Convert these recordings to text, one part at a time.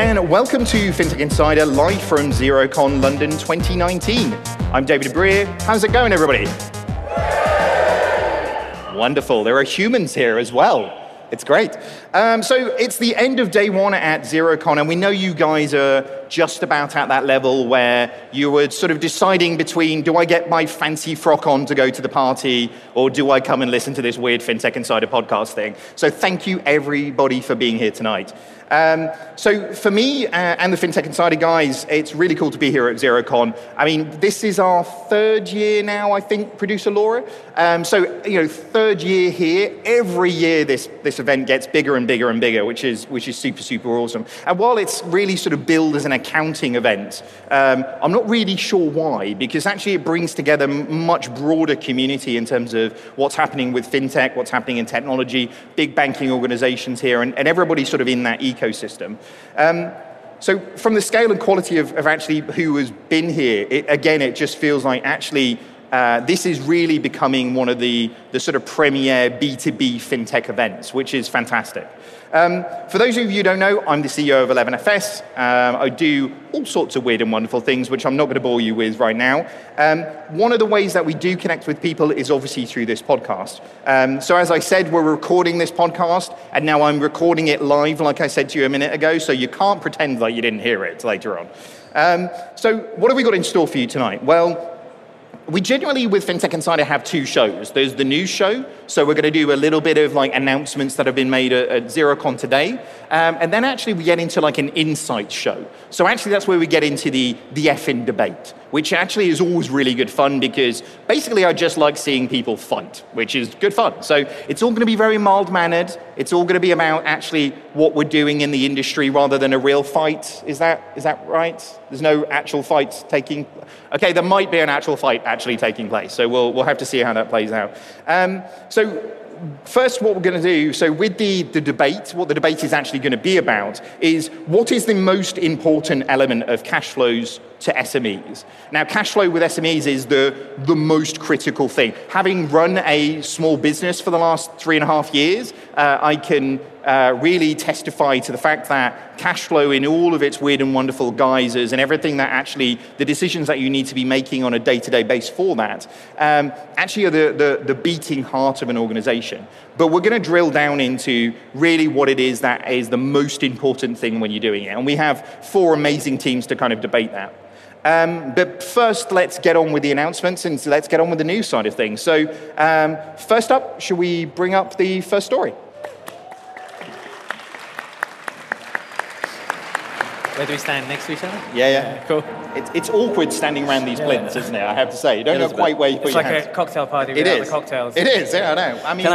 and welcome to FinTech Insider live from XeroCon London 2019. I'm David Brear. How's it going, everybody? Wonderful. There are humans here as well. It's great. Um, so it's the end of day one at XeroCon, and we know you guys are just about at that level where you were sort of deciding between do I get my fancy frock on to go to the party, or do I come and listen to this weird FinTech Insider podcast thing? So thank you, everybody, for being here tonight. Um, so for me uh, and the FinTech Insider guys, it's really cool to be here at XeroCon. I mean, this is our third year now, I think, producer Laura. Um, so, you know, third year here. Every year this, this event gets bigger and bigger and bigger, which is, which is super, super awesome. And while it's really sort of billed as an accounting event, um, I'm not really sure why, because actually it brings together much broader community in terms of what's happening with FinTech, what's happening in technology, big banking organizations here, and, and everybody sort of in that ecosystem ecosystem. Um, so from the scale and quality of, of actually who has been here, it, again, it just feels like actually uh, this is really becoming one of the, the sort of premier B2B fintech events, which is fantastic. Um, for those of you who don't know, I'm the CEO of 11FS. Um, I do all sorts of weird and wonderful things, which I'm not going to bore you with right now. Um, one of the ways that we do connect with people is obviously through this podcast. Um, so, as I said, we're recording this podcast, and now I'm recording it live, like I said to you a minute ago, so you can't pretend like you didn't hear it later on. Um, so, what have we got in store for you tonight? Well, we genuinely with FinTech Insider have two shows. There's the news show, so we're going to do a little bit of like announcements that have been made at, at XeroCon today, um, and then actually we get into like an insight show. So actually that's where we get into the the effing debate, which actually is always really good fun because basically I just like seeing people fight, which is good fun. So it's all going to be very mild mannered. It's all going to be about actually what we're doing in the industry rather than a real fight. Is that is that right? There's no actual fight taking. Okay, there might be an actual fight actually taking place. So we'll, we'll have to see how that plays out. Um, so first what we're going to do so with the, the debate what the debate is actually going to be about is what is the most important element of cash flows to SMEs. Now, cash flow with SMEs is the, the most critical thing. Having run a small business for the last three and a half years, uh, I can uh, really testify to the fact that cash flow in all of its weird and wonderful guises and everything that actually, the decisions that you need to be making on a day to day basis for that, um, actually are the, the, the beating heart of an organization. But we're going to drill down into really what it is that is the most important thing when you're doing it. And we have four amazing teams to kind of debate that. Um, but first, let's get on with the announcements and let's get on with the news side of things. So, um, first up, should we bring up the first story? Where do we stand next to each other? Yeah, yeah. yeah cool. It's, it's awkward standing around these plinths, isn't it? I have to say. You don't know quite where you put it's your like hands. a cocktail party it is. the cocktails. It is, yeah, I know. I mean,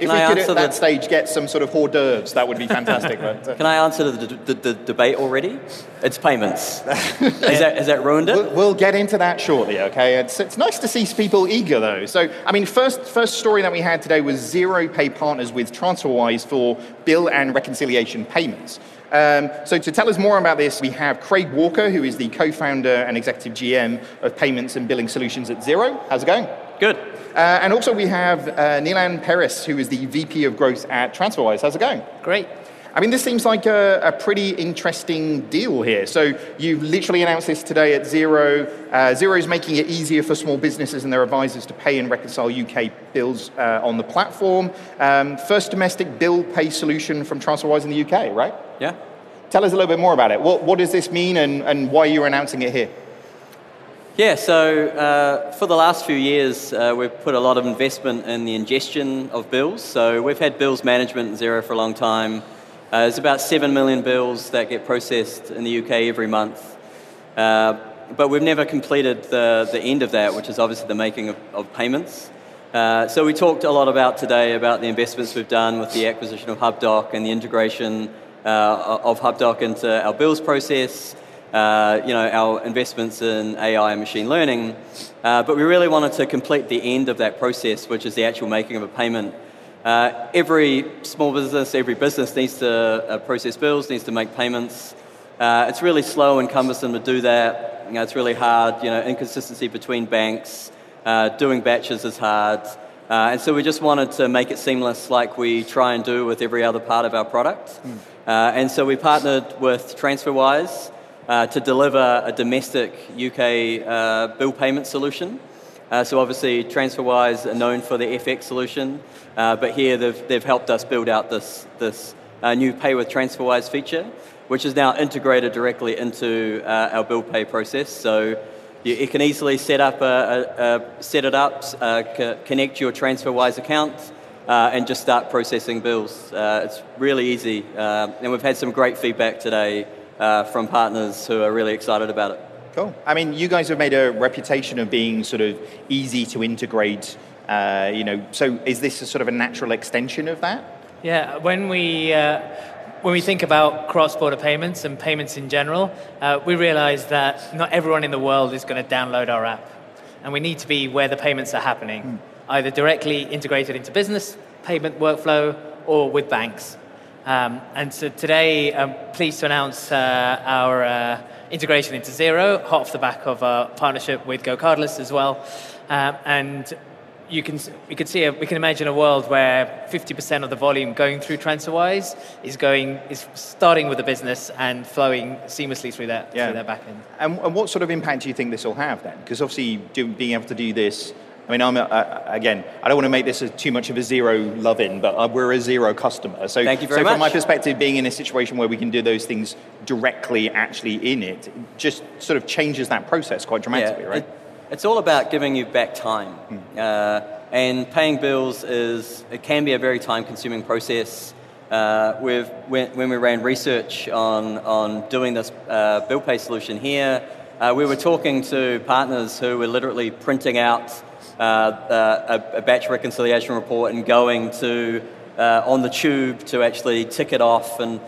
if we could at that stage get some sort of hors d'oeuvres, that would be fantastic. but, uh, Can I answer the, the, the, debate already? It's payments. Is that, has that ruined it? We'll, we'll, get into that shortly, okay? It's, it's nice to see people eager, though. So, I mean, first, first story that we had today was Xero Pay partners with TransferWise for bill and reconciliation payments. Um, so to tell us more about this, we have Craig Walker, who is the co-founder and executive GM of Payments and Billing Solutions at Xero. How's it going? Good. Uh, and also we have uh, Nilan Peiris, who is the VP of Growth at TransferWise. How's it going? Great. I mean, this seems like a, a, pretty interesting deal here. So you've literally announced this today at Xero. Uh, Xero is making it easier for small businesses and their advisors to pay and reconcile UK bills uh, on the platform. Um, first domestic bill pay solution from TransferWise in the UK, right? Yeah. Tell us a little bit more about it. What, what does this mean and, and why you're announcing it here? Yeah, so uh, for the last few years, uh, we've put a lot of investment in the ingestion of bills. So we've had bills management in Xero for a long time. Uh, there's about 7 million bills that get processed in the UK every month. Uh, but we've never completed the, the end of that, which is obviously the making of, of payments. Uh, so we talked a lot about today about the investments we've done with the acquisition of HubDoc and the integration uh, of HubDoc into our bills process uh, you know, our investments in AI and machine learning. Uh, but we really wanted to complete the end of that process, which is the actual making of a payment. Uh, every small business, every business needs to uh, process bills, needs to make payments. Uh, it's really slow and cumbersome to do that. You know, it's really hard. You know, inconsistency between banks. Uh, doing batches is hard. Uh, and so we just wanted to make it seamless like we try and do with every other part of our product. Mm. Uh, and so we partnered with TransferWise uh, to deliver a domestic UK uh, bill payment solution. Uh, so obviously TransferWise are known for the FX solution, uh, but here they've, they've helped us build out this, this new Pay with TransferWise feature, which is now integrated directly into our bill pay process. So you, you can easily set up a, a, a set it up, uh, connect your TransferWise account, uh, and just start processing bills. Uh, it's really easy, uh, and we've had some great feedback today uh, from partners who are really excited about it. Cool. I mean, you guys have made a reputation of being sort of easy to integrate. Uh, you know, so is this a sort of a natural extension of that? Yeah, when we when we think about cross-border payments and payments in general, uh, we realize that not everyone in the world is going to download our app. And we need to be where the payments are happening, mm. either directly integrated into business payment workflow or with banks. Um, and so today, I'm pleased to announce uh, our uh, integration into Xero, hot off the back of our partnership with GoCardless as well. Um, and you can we can see a, we can imagine a world where 50% of the volume going through TransferWise is going is starting with the business and flowing seamlessly through that yeah. through their backend. And, and what sort of impact do you think this will have then? Because obviously do, being able to do this. I mean, I'm a, a, again. I don't want to make this a, too much of a Xero love-in, but uh, we're a Xero customer. So, Thank you very so much. from my perspective, being in a situation where we can do those things directly, actually in it, just sort of changes that process quite dramatically, yeah, right? It, it's all about giving you back time. Mm. Uh, and paying bills is, it can be a very time consuming process. Uh, we've, when, when, we ran research on, on doing this uh, bill pay solution here, uh, we were talking to partners who were literally printing out uh, uh, a, a, batch reconciliation report and going to uh, on the tube to actually tick it off. And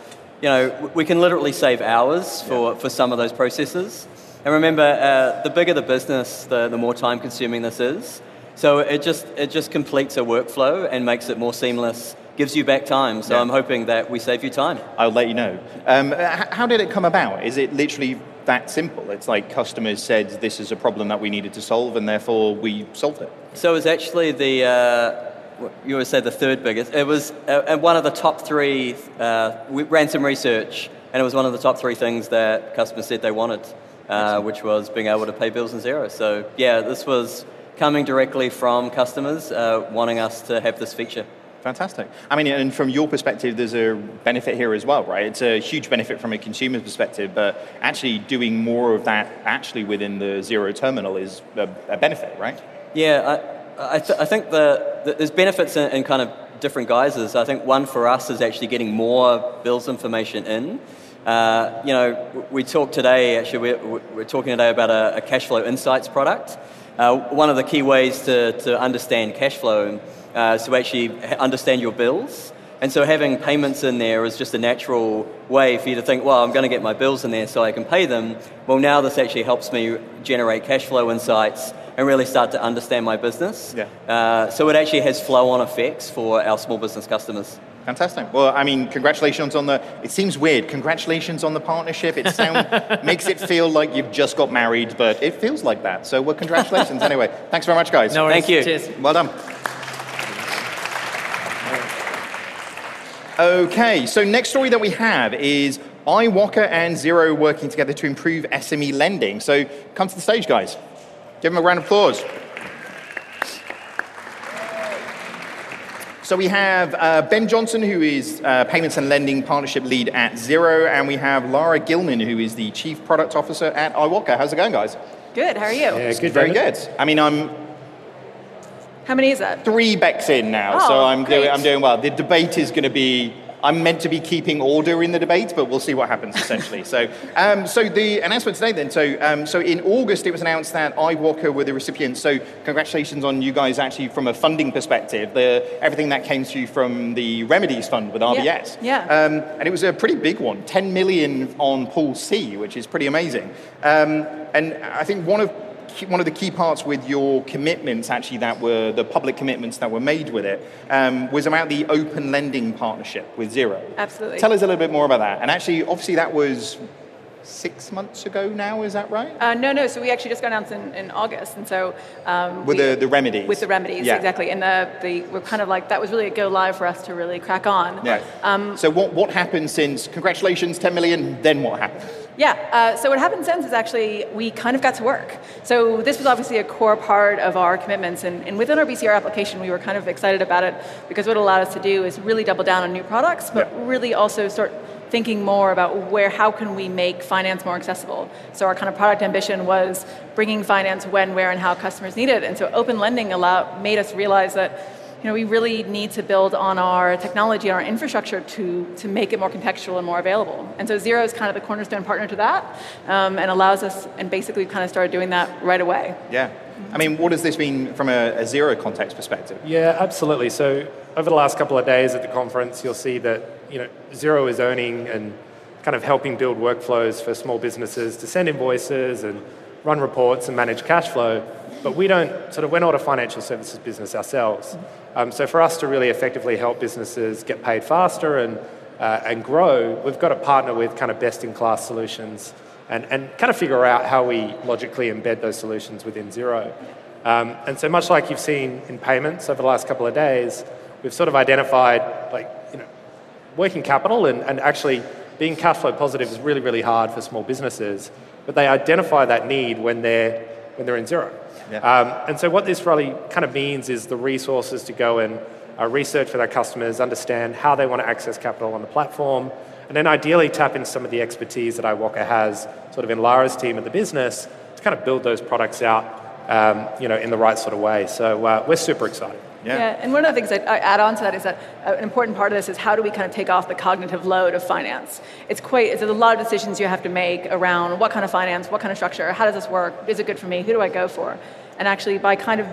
you know, we can literally save hours for, yeah. for some of those processes. And remember, uh, the bigger the business, the, the more time consuming this is. So it just, it just completes a workflow and makes it more seamless, gives you back time. So yeah. I'm hoping that we save you time. I'll let you know. Um, how did it come about? Is it literally that simple? It's like customers said this is a problem that we needed to solve and therefore we solved it. So it was actually the, uh, you would say the third biggest. It was uh, one of the top three, uh, we ran some research and it was one of the top three things that customers said they wanted uh, which was being able to pay bills in Xero. So yeah, this was coming directly from customers uh, wanting us to have this feature. Fantastic. I mean, and from your perspective, there's a benefit here as well, right? It's a huge benefit from a consumer perspective, but actually doing more of that actually within the Xero terminal is a, a benefit, right? Yeah, I, I, th- I think the, the, there's benefits in, in kind of different guises. I think one for us is actually getting more bills information in. Uh, you know, we talked today, actually, we're, we're talking today about a, a cash flow insights product. Uh, one of the key ways to, to understand cash flow uh, is to actually understand your bills. And so having payments in there is just a natural way for you to think, well, I'm going to get my bills in there so I can pay them. Well, now this actually helps me generate cash flow insights and really start to understand my business. Yeah. Uh, so it actually has flow on effects for our small business customers. Fantastic. Well, I mean, congratulations on the. It seems weird. Congratulations on the partnership. It sound makes it feel like you've just got married, but it feels like that. So, well, congratulations anyway. Thanks very much, guys. No worries. Thank you. Cheers. Well done. Okay, so next story that we have is iwoca and Xero working together to improve SME lending. So, come to the stage, guys. Give them a round of applause. So we have uh, Ben Johnson, who is uh, Payments and Lending Partnership Lead at Xero, and we have Lara Gilman, who is the Chief Product Officer at iwoca. How's it going, guys? Good. How are you? Yeah, good. Very good. I mean, I'm. How many is that? Three becks in now, oh, so I'm great. doing. I'm doing well. The debate is going to be I'm meant to be keeping order in the debate, but we'll see what happens essentially. so, um, so the announcement today then. So, um, so in August it was announced that iwoca were the recipients. So, congratulations on you guys actually from a funding perspective. The everything that came through from the Remedies Fund with RBS. Yeah. yeah. Um, and it was a pretty big one, 10 million on Pool C, which is pretty amazing. Um, and I think one of one of the key parts with your commitments, actually, that were the public commitments that were made with it, um, was about the open lending partnership with Xero. Absolutely. Tell us a little bit more about that. And actually, obviously, that was six months ago now, is that right? Uh, no, no. So we actually just got announced in, in August, and so um, With we- the- the remedies. With the remedies, Yeah. exactly. And the, the we're kind of like that was really a go live for us to really crack on. Yeah. Um, so what, what happened since, congratulations, 10 million, then what happened? Yeah, uh, so what happened since is actually we kind of got to work. So this was obviously a core part of our commitments, and, and within our BCR application, we were kind of excited about it because what it allowed us to do is really double down on new products, but Yeah. really also start thinking more about where, how can we make finance more accessible. So our kind of product ambition was bringing finance when, where, and how customers need it. And so open lending allowed, made us realize that you know, we really need to build on our technology and our infrastructure to, to make it more contextual and more available. And so Xero is kind of the cornerstone partner to that um, and allows us, and basically kind of started doing that right away. Yeah. I mean, what does this mean from a, a Xero context perspective? Yeah, absolutely. So over the last couple of days at the conference, you'll see that you know Xero is owning and kind of helping build workflows for small businesses to send invoices and run reports and manage cash flow. But we don't sort of we're not a financial services business ourselves. Um, so for us to really effectively help businesses get paid faster and uh, and grow, we've got to partner with kind of best in class solutions and, and kind of figure out how we logically embed those solutions within Xero. Um, and so much like you've seen in payments over the last couple of days, we've sort of identified like, you know, working capital and, and actually being cash flow positive is really, really hard for small businesses, but they identify that need when they're, when they're in Xero. Yeah. Um, and so what this really kind of means is the resources to go and uh, research with our customers, understand how they want to access capital on the platform, and then ideally tap into some of the expertise that iwoca has, sort of in Lara's team at the business, to kind of build those products out, um, you know, in the right sort of way. So uh, we're super excited. Yeah. and one of the things I add on to that is that uh, an important part of this is how do we kind of take off the cognitive load of finance? It's quite, it's a lot of decisions you have to make around what kind of finance, what kind of structure, how does this work, is it good for me, who do I go for? And actually, by kind of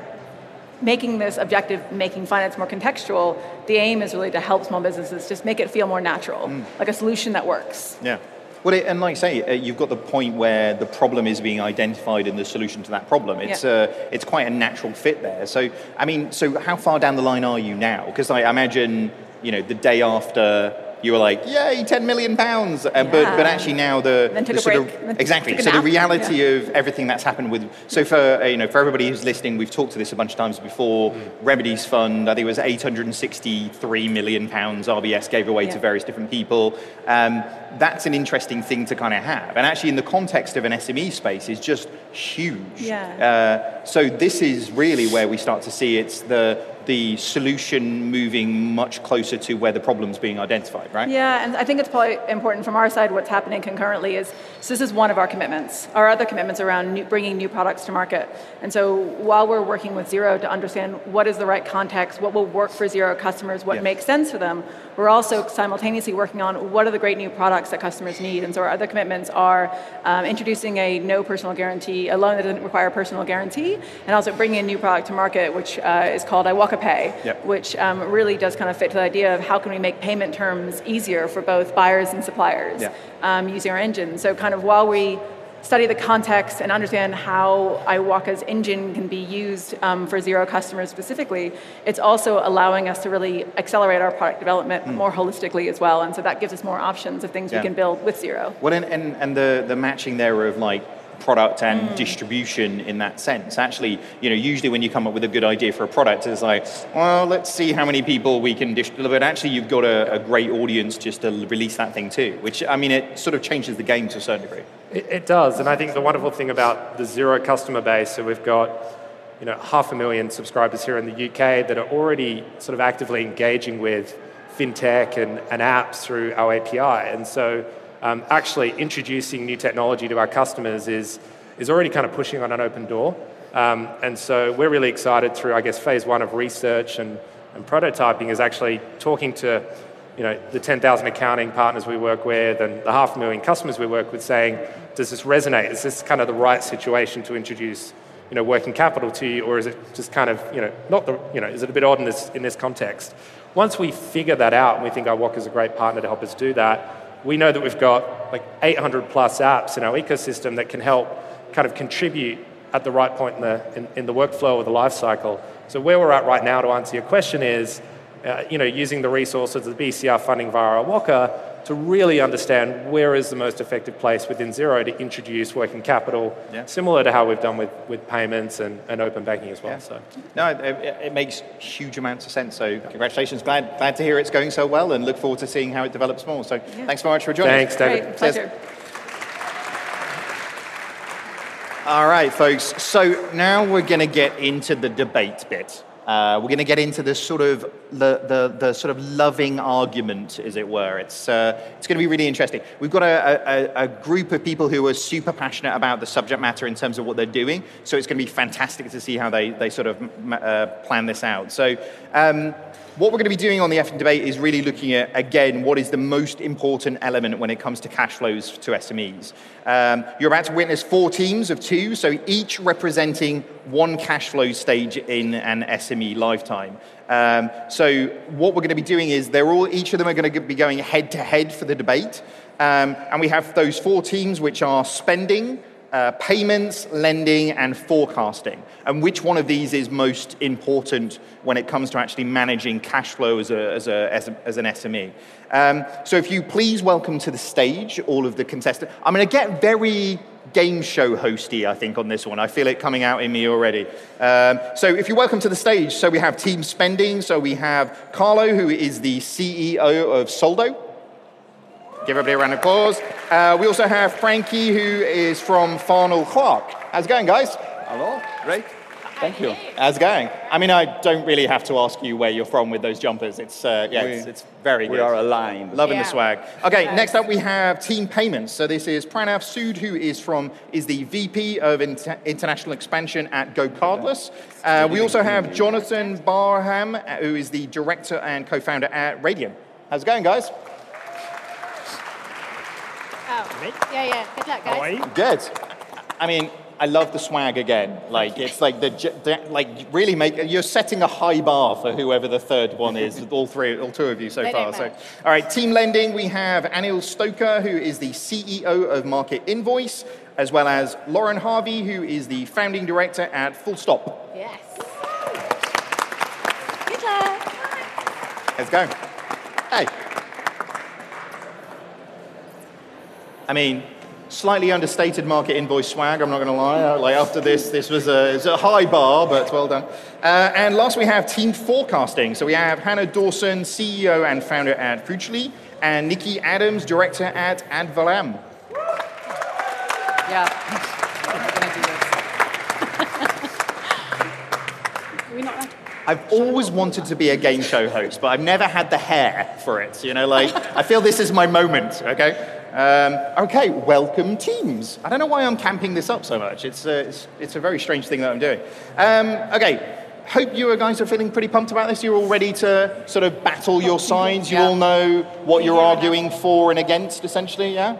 making this objective, making finance more contextual, the aim is really to help small businesses just make it feel more natural, like a solution that works. Yeah. Well, it, and like I say, uh, you've got the point where the problem is being identified and the solution to that problem. It's, Yeah. uh, it's quite a natural fit there. So, I mean, so how far down the line are you now? Because I imagine, you know, the day after you were like, yay, 10 million pounds. Uh, but, Yeah. but actually now the, Then took the a sort break, of, then exactly. took So the reality Yeah. of everything that's happened with, so for, uh, you know, for everybody who's listening, we've talked to this a bunch of times before. Mm. Remedies Fund, I think it was 863 million pounds RBS gave away to various different people. Um, that's an interesting thing to kind of have. And actually, in the context of an SME space, is just huge. Yeah. Uh, so this is really where we start to see it's the the solution moving much closer to where the problem's being identified, right? Yeah, and I think it's probably important from our side. What's happening concurrently is so this is one of our commitments. Our other commitments around new, bringing new products to market. And so while we're working with Xero to understand what is the right context, what will work for Xero customers, what Yeah. makes sense for them, we're also simultaneously working on what are the great new products that customers need. And so our other commitments are um, introducing a no personal guarantee, a loan that doesn't require a personal guarantee, and also bringing a new product to market, which uh, is called iwoca Pay, Yep. which um, really does kind of fit to the idea of how can we make payment terms easier for both buyers and suppliers um, using our engine. So kind of while we study the context and understand how iwoca's engine can be used um, for Xero customers specifically, it's also allowing us to really accelerate our product development more holistically as well. And so that gives us more options of things. Yeah. we can build with Xero. Well, and, and, and the, the matching there of like product and Mm. distribution in that sense. Actually, you know, usually when you come up with a good idea for a product, it's like, well, let's see how many people we can distribute. But actually, you've got a, a great audience just to release that thing too, which, I mean, it sort of changes the game to a certain degree. It, it does, and I think the wonderful thing about the Xero customer base, so we've got you know half a million subscribers here in the UK that are already sort of actively engaging with fintech and, and apps through our API, and so um, actually introducing new technology to our customers is is already kind of pushing on an open door, um, and so we're really excited through I guess phase one of research and, and prototyping is actually talking to you know, the 10,000 accounting partners we work with and the half million customers we work with saying, does this resonate? Is this kind of the right situation to introduce, you know, working capital to you, or is it just kind of, you know, not the, you know, is it a bit odd in this, in this context? Once we figure that out and we think iwoca is a great partner to help us do that, we know that we've got like 800 plus apps in our ecosystem that can help kind of contribute at the right point in the, in, in the workflow or the life cycle. So where we're at right now to answer your question is, uh, you know, using the resources of the BCR funding via iwoca to really understand where is the most effective place within Xero to introduce working capital, Yeah. similar to how we've done with, with payments and, and open banking as well. Yeah. So. No, it, it, it makes huge amounts of sense. So congratulations. Glad, glad to hear it's going so well and look forward to seeing how it develops more. So thanks very much for joining Thanks. David. Great, Cheers. pleasure. All right, folks. So now we're going to get into the debate bit. Uh, we're going to get into the sort of the, the, the sort of loving argument, as it were. It's uh, it's going to be really interesting. We've got a, a, a group of people who are super passionate about the subject matter in terms of what they're doing. So it's going to be fantastic to see how they they sort of uh, plan this out. So. Um, what we're going to be doing on the F debate is really looking at, again, what is the most important element when it comes to cash flows to SMEs. Um, you're about to witness four teams of two, so each representing one cash flow stage in an SME lifetime. Um, so what we're going to be doing is they're all, each of them are going to be going head to head for the debate. Um, and we have those four teams, which are spending, uh, payments, lending, and forecasting. And which one of these is most important when it comes to actually managing cash flow as, a, as, a, as, a, as an SME? Um, so if you please welcome to the stage all of the contestants. I'm going to get very game show hosty, I think, on this one. I feel it coming out in me already. Um, so if you welcome to the stage, so we have team spending. So we have Carlo, who is the CEO of Soldo. Give everybody a round of applause. Uh, we also have Frankie, who is from Farnell Clarke. How's it going, guys? Hello, great. Thank you. How's it going? I mean, I don't really have to ask you where you're from with those jumpers. It's uh, yeah, We- it's, it's very We good. are aligned. Loving Yeah. the swag. Okay, Yes. next up we have Team Payments. So this is Pranav Sood, who is from is the VP of Inter- International Expansion at GoCardless. Uh, we also have Jonathan Bareham, uh, who is the director and co-founder at Raedan. How's it going, guys? Oh. Yeah, yeah. Good luck, guys. Good. I mean, I love the swag again. Like it's like the, the like really make you're setting a high bar for whoever the third one is. all three, all two of you so They far. So, all right, team lending. We have Anil Stocker, who is the CEO of Market Invoice, as well as Lauren Harvey, who is the founding director at Full Stop. Yes. Good luck. Let's go. Hey. I mean, slightly understated market invoice swag, I'm not going to lie. Uh, Like after this, this was a, it's a high bar, but well done. Uh, and last we have team forecasting. So we have Hannah Dawson, CEO and founder at FUTRLI, and Nikki Adams, director at Ad Valorem. Yeah. We're gonna do this. Are we not allowed- I've always wanted to be a game show host, but I've never had the hair for it. You know, like, I feel this is my moment, okay? Um, okay, welcome teams. I don't know why I'm camping this up so much. It's, uh, it's, it's a very strange thing that I'm doing. Um, okay, hope you guys are feeling pretty pumped about this. You're all ready to sort of battle your sides. You Yeah. all know what you're arguing for and against, essentially, yeah?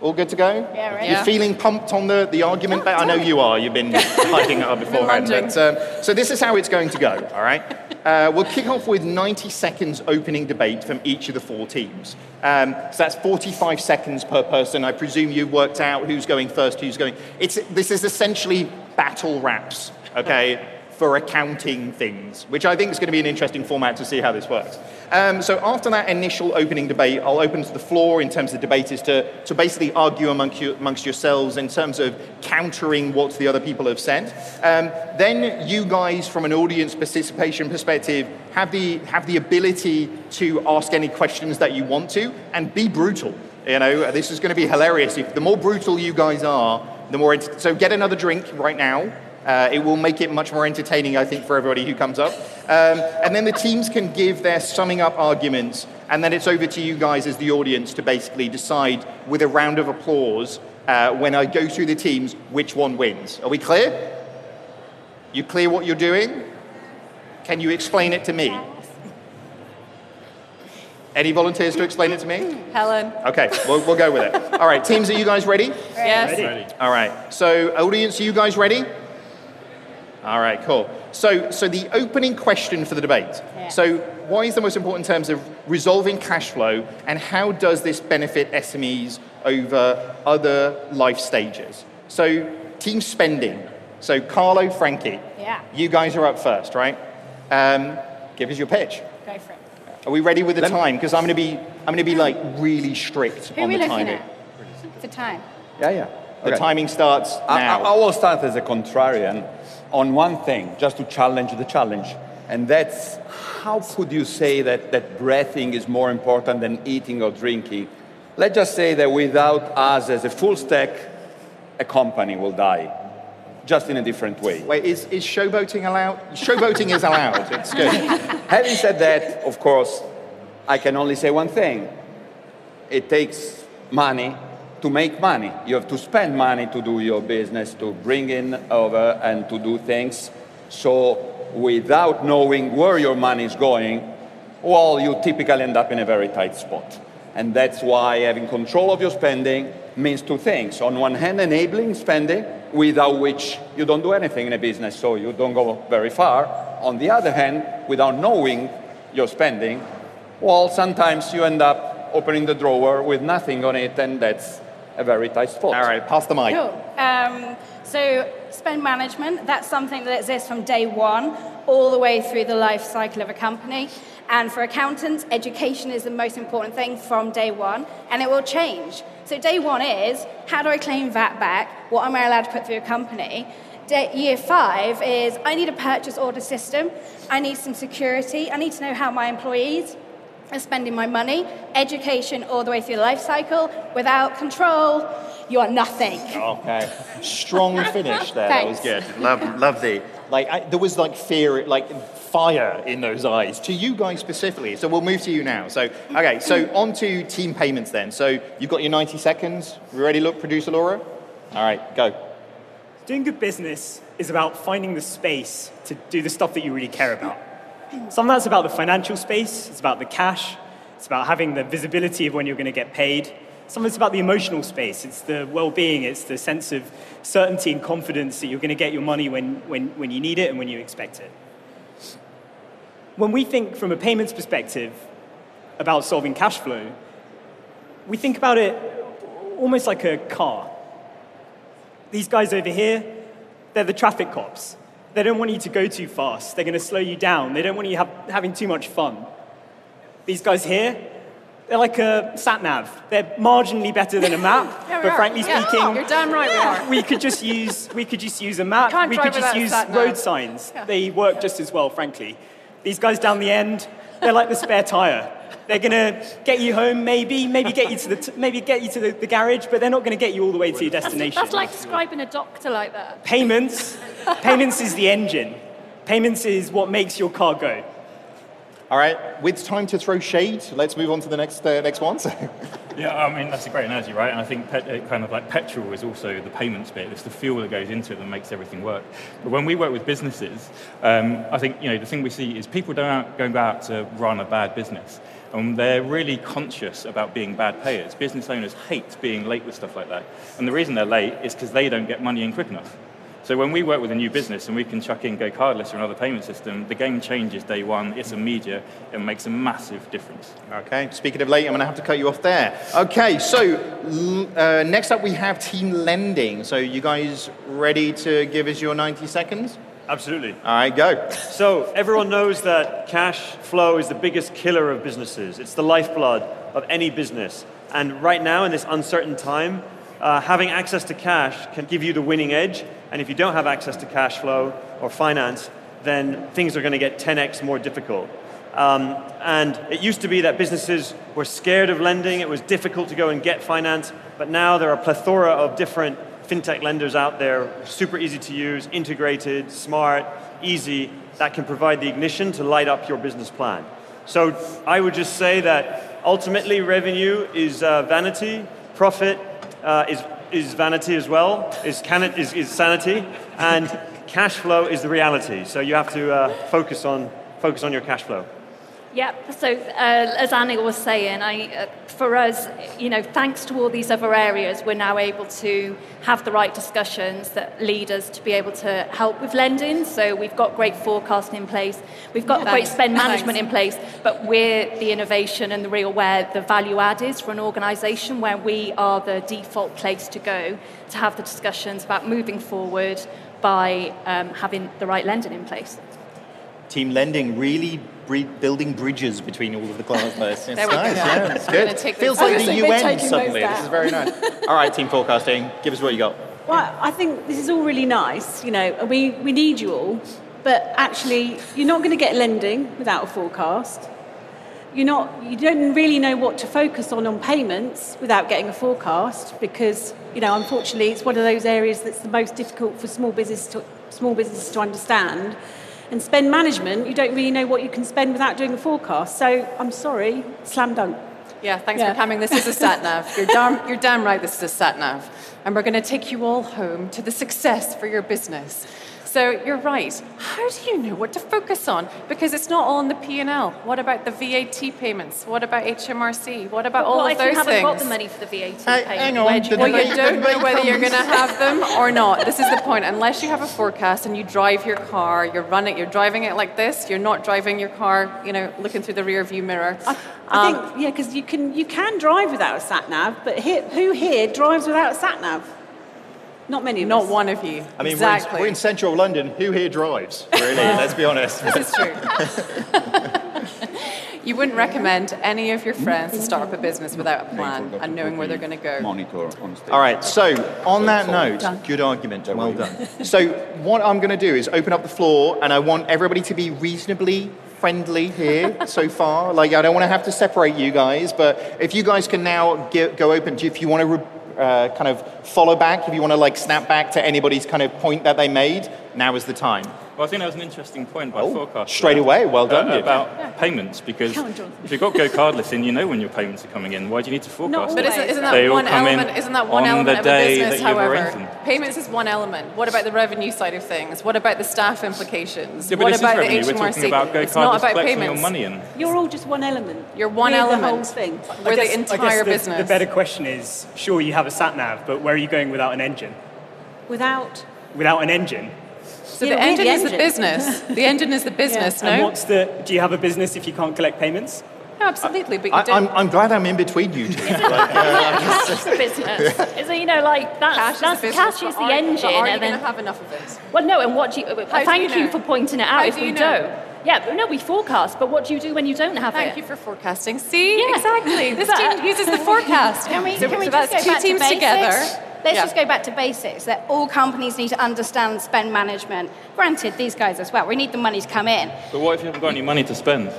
All good to go? Yeah, right. You're Yeah. feeling pumped on the, the argument? I know you are. You've been hyping it up beforehand. But, um, so this is how it's going to go, all right? Uh, we'll kick off with 90 seconds opening debate from each of the four teams. Um, so that's 45 seconds per person. I presume you've worked out who's going first, who's going. It's, this is essentially battle raps, okay, for accounting things, which I think is going to be an interesting format to see how this works. Um, so after that initial opening debate, I'll open to the floor in terms of debaters to, to basically argue amongst, you, amongst yourselves in terms of countering what the other people have said. Um, then you guys, from an audience participation perspective, have the, have the ability to ask any questions that you want to and be brutal. You know, this is going to be hilarious. If the more brutal you guys are, the more. So get another drink right now. Uh, it will make it much more entertaining, I think, for everybody who comes up. Um, and then the teams can give their summing up arguments, and then it's over to you guys as the audience to basically decide with a round of applause uh, when I go through the teams which one wins. Are we clear? You clear what you're doing? Can you explain it to me? Any volunteers to explain it to me? Helen. Okay, we'll, we'll go with it. All right, teams, are you guys ready? Yes. Ready. All right. So, audience, are you guys ready? All right, cool. So, so the opening question for the debate. Yeah. So, why is the most important in terms of resolving cash flow, and how does this benefit SMEs over other life stages? So, team spending. So, Carlo, Frankie. Yeah. You guys are up first, right? Um, give us your pitch. Go for it. Are we ready with the Let- time? Because I'm going to be I'm going to be like really strict Who are on we the looking timing. at? For time. Yeah, yeah. The Okay. timing starts I, I, now. I will start as a contrarian on one thing, just to challenge the challenge. And that's how could you say that, that breathing is more important than eating or drinking? Let's just say that without us as a full stack, a company will die, just in a different way. Wait, is, is showboating allowed? Showboating is allowed. It's good. Having said that, of course, I can only say one thing. It takes money to make money. You have to spend money to do your business, to bring in over and to do things. So without knowing where your money is going, well, you typically end up in a very tight spot. And that's why having control of your spending means two things. On one hand, enabling spending, without which you don't do anything in a business, so you don't go very far. On the other hand, without knowing your spending, well, sometimes you end up opening the drawer with nothing on it, and that's a very tight spot. All right, pass the mic. Cool. Um, so spend management, that's something that exists from day one all the way through the life cycle of a company. And for accountants, education is the most important thing from day one, and it will change. So day one is, how do I claim VAT back? What am I allowed to put through a company? Day, year five is, I need a purchase order system. I need some security. I need to know how my employees are spending my money. Education all the way through the life cycle. Without control, you are nothing. Okay. Strong finish there. That was good. Thanks. Love, lovely. Like I, there was like fear, like fire in those eyes to you guys specifically. So we'll move to you now. So okay. So on to team payments then. So you've got your 90 seconds. You ready? Look, producer Laura. All right, go. Doing good business is about finding the space to do the stuff that you really care about. Some of that's about the financial space, it's about the cash, it's about having the visibility of when you're going to get paid. Some of it's about the emotional space, it's the well being, it's the sense of certainty and confidence that you're going to get your money when, when, when you need it and when you expect it. When we think from a payments perspective about solving cash flow, we think about it almost like a car. These guys over here, they're the traffic cops. They don't want you to go too fast. They're going to slow you down. They don't want you have, having too much fun. These guys here, they're like a sat nav. They're marginally better than a map, Yeah, but are. frankly Yeah. speaking, You're damn right we are. we could just use we could just use a map. Can't we could just use road signs. They work just as well, frankly. These guys down the end, they're like the spare tire. They're gonna get you home, maybe, maybe get you to the t- maybe get you to the, the garage, but they're not gonna get you all the way to your destination. That's like describing a doctor like that. payments. payments is the engine. Payments is what makes your car go. All right, with time to throw shade, let's move on to the next uh, next one. So, Yeah, I mean that's a great analogy, right? And I think pet, uh, kind of like petrol is also the payments bit. It's the fuel that goes into it that makes everything work. But when we work with businesses, um, I think you know the thing we see is people don't out, don't go out to run a bad business, and they're really conscious about being bad payers. Business owners hate being late with stuff like that, and the reason they're late is because they don't get money in quick enough. So when we work with a new business and we can chuck in GoCardless or another payment system, the game changes day one. It's immediate. It makes a massive difference. okay, speaking of late, I'm going to have to cut you off there. Okay, so uh, next up we have team lending. So you guys ready to give us your 90 seconds? Absolutely. All right, go. So everyone knows that cash flow is the biggest killer of businesses. It's the lifeblood of any business. And right now, in this uncertain time, uh, having access to cash can give you the winning edge. And if you don't have access to cash flow or finance, then things are going to get 10x more difficult. Um, and it used to be that businesses were scared of lending, it was difficult to go and get finance, but now there are a plethora of different fintech lenders out there, super easy to use, integrated, smart, easy, that can provide the ignition to light up your business plan. So I would just say that ultimately revenue is uh, vanity, profit uh, is, is vanity as well, is, can it, is, is sanity, and cash flow is the reality. So you have to uh, focus, on, focus on your cash flow. Yep. So, uh, as Annie was saying, I, uh, for us, you know, thanks to all these other areas, we're now able to have the right discussions that lead us to be able to help with lending. So, we've got great forecasting in place, we've got Yeah, great thanks. spend management Thanks. in place, but we're the innovation and the real where the value add is for an organisation where we are the default place to go to have the discussions about moving forward by um, having the right lending in place. Team lending really bri- building bridges between all of the class lists. It's There we go. nice, yeah, it's good. gonna take Feels like the was gonna say, we're UN suddenly. This is very nice. All right, team forecasting, give us what you got. Well, I think this is all really nice, you know, we, we need you all, but actually, you're not going to get lending without a forecast. You're not, you don't really know what to focus on on payments without getting a forecast because, you know, unfortunately, it's one of those areas that's the most difficult for small business to, small businesses to understand. And spend management, you don't really know what you can spend without doing a forecast. So I'm sorry, slam dunk. Yeah, thanks Yeah. for coming. This is a sat nav. You're damn, you're damn right. This is a sat nav, and we're going to take you all home to the success for your business. So you're right. How do you know what to focus on? Because it's not all in the P and L. What about the VAT payments? What about HMRC? What about all well, of if those you haven't things? got the money for the VAT Hey, payment, hang on, where do you Well, debate- you don't know debate whether you're going to have them or not. This is the point. Unless you have a forecast and you drive your car, you're running, you're driving it like this. You're not driving your car, you know, looking through the rear view mirror. I Um, think, yeah, because you can, you can drive without a sat nav, but here, who here drives without a sat nav? Not many of Not us. one of you. I mean, exactly. we're, in, we're in central London. Who here drives? Really, let's be honest. This is true. you wouldn't recommend any of your friends to start up a business without a plan and knowing where they're going to go. Monitor on stage. All right, so on that note, good argument, well done. So, what I'm going to do is open up the floor, and I want everybody to be reasonably friendly here so far. Like, I don't want to have to separate you guys, but if you guys can now get, go open, if you want to re- uh, kind of follow back, if you want to like snap back to anybody's kind of point that they made, now is the time. Well, I think that was an interesting point by Oh, forecast. straight away, well uh, done, you. about payments, because on, if you've got GoCardless in, you know when your payments are coming in. Why do you need to forecast? Not But isn't, isn't that all one element? Isn't that one on element the of a day business? However, payments is one element. What about the revenue side of things? What about the staff implications? Yeah, but what about revenue. the We're talking about Go it's not about collecting payments. your money in. You're all just one element. You're one We're element. the whole thing. We're guess, the I entire guess business. the, the better question is, sure, you have a sat nav, but where are you going without an engine? Without, Without an engine. so Yeah, the we're engine is the business. The engine is the business. And No, what's the? Do you have a business if you can't collect payments? no, absolutely. But you I, don't. I'm, I'm glad I'm in between you two. Like, uh, cash is the business. Is it, you know, like that's Cash is that's the cash is the are- engine, Are you and going then to have enough of it? well, no, and what do you? How thank you you know? for pointing it out. How if do we you know? Don't, yeah, but no, we forecast. But what do you do when you don't have Thank it? Thank you for forecasting. See, Yeah. exactly. This That- team uses the forecast. Can we, so, can we so just that's go two back teams to basics? together. Let's Yeah. just go back to basics. That all companies need to understand spend management. Granted, these guys as well. We need the money to come in. But what if you haven't got any money to spend?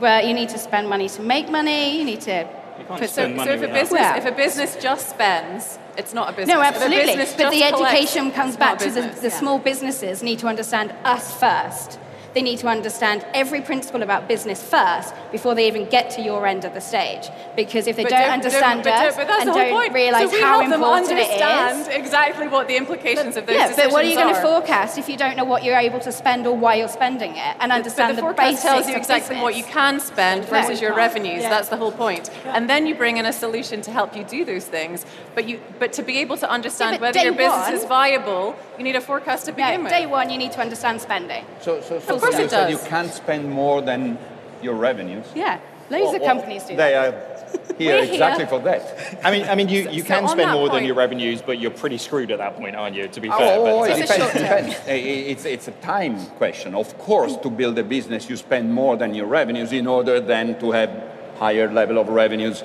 Well, you need to spend money to make money. You need to. You can't So, spend so money if a without- business, Well- if a business just spends, it's not a business. No, If a absolutely. business But just the collects, education comes back to the, the Yeah. small businesses need to understand us first. They need to understand every principle about business first before they even get to your end of the stage. Because if they But don't, but understand but us but that's and don't point. realize so we how help them important it understand is, exactly what the implications of those yeah, decisions but what are you going to forecast if you don't know what you're able to spend or why you're spending it and understand but the, the, forecast basics tells you of exactly what you can spend Yeah. versus your revenues. Yeah. That's the whole point. And then you bring in a solution to help you do those things. But you, but to be able to understand but whether your business one- is viable, you need a forecast to begin No, with. day one, you need to understand spending. So, so, so Of course you it said you can't spend more than your revenues. Yeah, loads of Well, companies do They that. are here We're exactly here. for that. I mean, I mean, you, you So can on spend more than your revenues, but you're pretty screwed at that point, aren't you? To be Oh, fair, oh, but, it It's a depends. depends. It's, it's a time question. Of course, to build a business, you spend more than your revenues in order then to have higher level of revenues.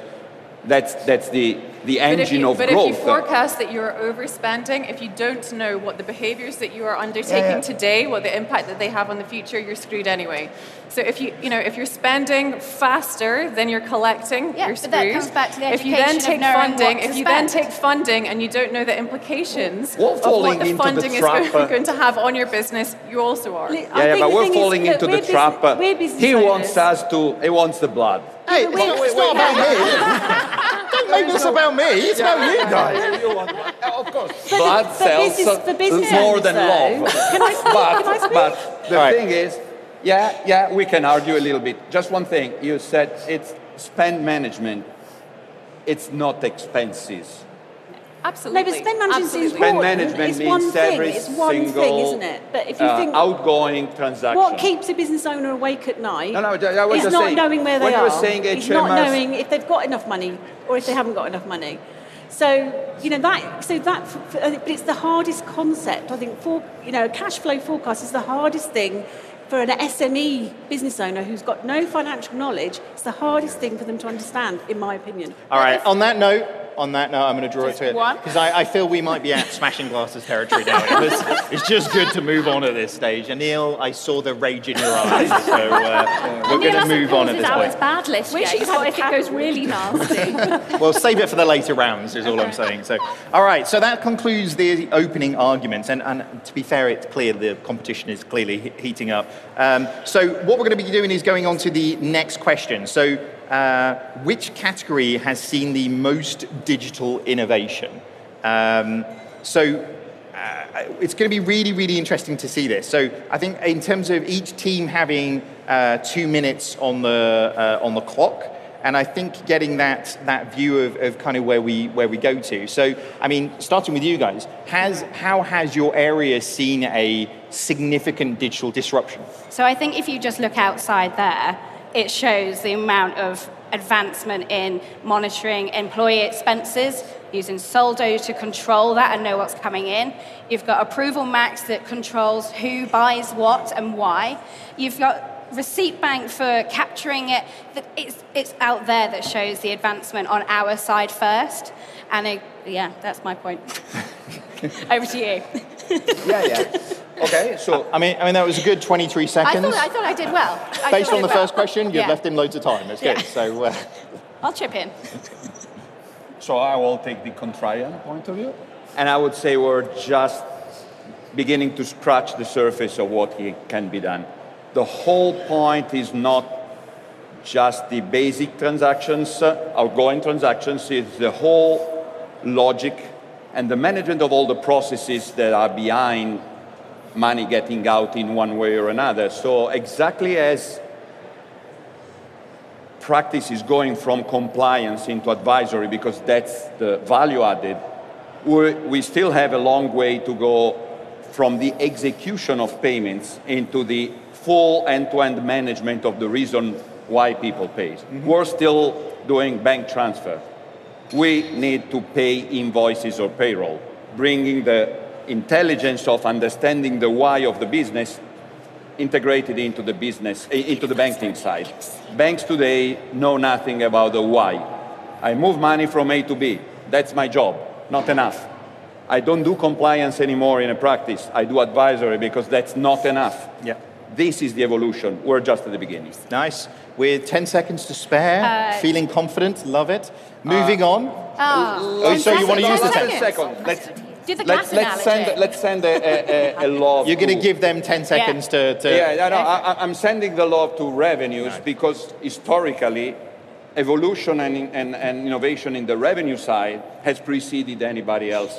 That's, that's the, the But if engine you, of but growth. if you forecast that you're overspending, if you don't know what the behaviors that you are undertaking Yeah, yeah. today, what the impact that they have on the future, you're screwed anyway. So if you, you know, if you're spending faster than you're collecting, Yeah, you're but screwed. that comes back to the if you then take funding, if you then take funding and you don't know the implications We're of what the into the funding is going, uh, going to have on your business, you also are. Yeah, yeah, but we're thing is falling into the trap. business- uh, we're business he wants us to, he wants the blood. Hey, it's, not, it's not about me. Don't make this about me. It's about you guys. of course. Blood for sells business- for business more than though- love. Can I speak? but, Can I speak? but the All right. thing is, yeah, yeah, we can argue a little bit. Just one thing, you said it's spend management. It's not expenses. Absolutely. No, but spend management is Spend important. management it's means one thing. every It's one single thing, isn't it? But if you uh, think outgoing transaction. what keeps a business owner awake at night No, no, I was is just not saying, knowing where they when you are. were saying it's not knowing if they've got enough money or if they haven't got enough money. So you know that. So that. f- f- But it's the hardest concept. I think for you know, a cash flow forecast is the hardest thing for an SME business owner who's got no financial knowledge, it's the hardest thing for them to understand, in my opinion. All right, on that note, on that note, I'm going to draw it to it. one? Because I, I feel we might be at smashing glasses territory now. It was, it's just good to move on at this stage. Anil, I saw the rage in your eyes, so uh, we're going to move on at this out point. its bad list Wish yet. you What if it goes really nasty? Well, save it for the later rounds, is all I'm saying. So, all right, so that concludes the opening arguments. And, and to be fair, it's clear the competition is clearly heating up. Um, so, what we're going to be doing is going on to the next question. So, uh, which category has seen the most digital innovation? Um, so, uh, it's going to be really, really interesting to see this. So I think in terms of each team having uh, two minutes on the uh, on the clock, and I think getting that that view of, of kind of where we where we go to. So I mean, starting with you guys, has how has your area seen a significant digital disruption? So I think if you just look outside there, it shows the amount of advancement in monitoring employee expenses, using Soldo to control that and know what's coming in. You've got ApprovalMax that controls who buys what and why. You've got Receipt Bank for capturing it. It's, it's out there that shows the advancement on our side first. And it, yeah, that's my point. Over to you. Yeah, yeah. Okay, so I mean, I mean that was a good 23 I seconds. thought, I thought I did well. I Based on the well. first question, you've Yeah. left him loads of time. That's good. So. Uh, I'll chip in. So I will take the contrarian point of view. And I would say we're just beginning to scratch the surface of what can be done. The whole point is not just the basic transactions, uh, outgoing transactions, it's the whole logic and the management of all the processes that are behind money getting out in one way or another. So exactly as practice is going from compliance into advisory because that's the value added, we we still have a long way to go from the execution of payments into the full end-to-end management of the reason why people pay. Mm-hmm. We're still doing bank transfer. We need to pay invoices or payroll, bringing the intelligence of understanding the why of the business integrated into the business, into the banking side. Banks today know nothing about the why. I move money from A to B. That's my job. Not enough. I don't do compliance anymore in a practice. I do advisory because that's not enough. Yeah. This is the evolution. We're just at the beginning. Nice. With 10 seconds to spare, Uh, feeling confident, love it. Moving on. Oh, Oh, so you want to use the 10 10 seconds? seconds. Let's, Do the let's, let's send, let's send a, a, a, a love. You're going to to- give them 10 seconds to, to. Yeah, no, no, I, I- I'm sending the love to revenues because historically, evolution and, and, and innovation in the revenue side has preceded anybody else